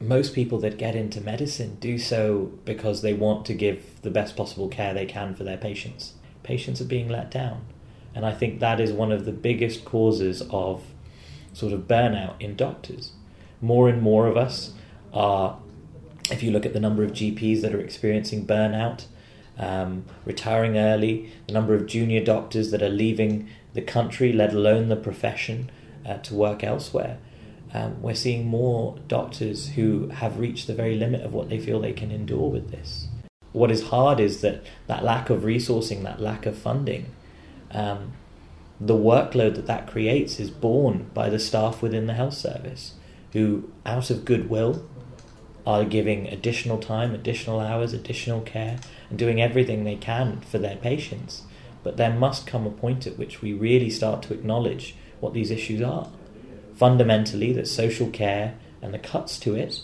most people that get into medicine do so because they want to give the best possible care they can for their patients. Patients are being let down. And I think that is one of the biggest causes of sort of burnout in doctors. More and more of us are, if you look at the number of GPs that are experiencing burnout, um, retiring early, the number of junior doctors that are leaving the country, let alone the profession, uh, to work elsewhere. Um, we're seeing more doctors who have reached the very limit of what they feel they can endure with this. What is hard is that that lack of resourcing, that lack of funding, um, the workload that that creates is borne by the staff within the health service who, out of goodwill, are giving additional time, additional hours, additional care, and doing everything they can for their patients. But there must come a point at which we really start to acknowledge what these issues are. Fundamentally, that social care and the cuts to it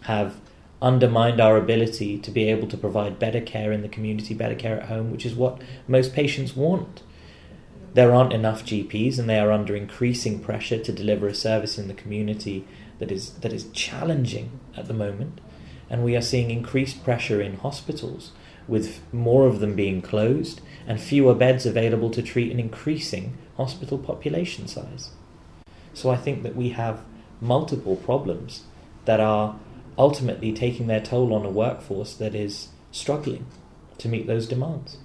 have undermined our ability to be able to provide better care in the community, better care at home, which is what most patients want. There aren't enough GPs, and they are under increasing pressure to deliver a service in the community that is that is challenging at the moment. And we are seeing increased pressure in hospitals, with more of them being closed and fewer beds available to treat an increasing hospital population size. So I think that we have multiple problems that are ultimately taking their toll on a workforce that is struggling to meet those demands.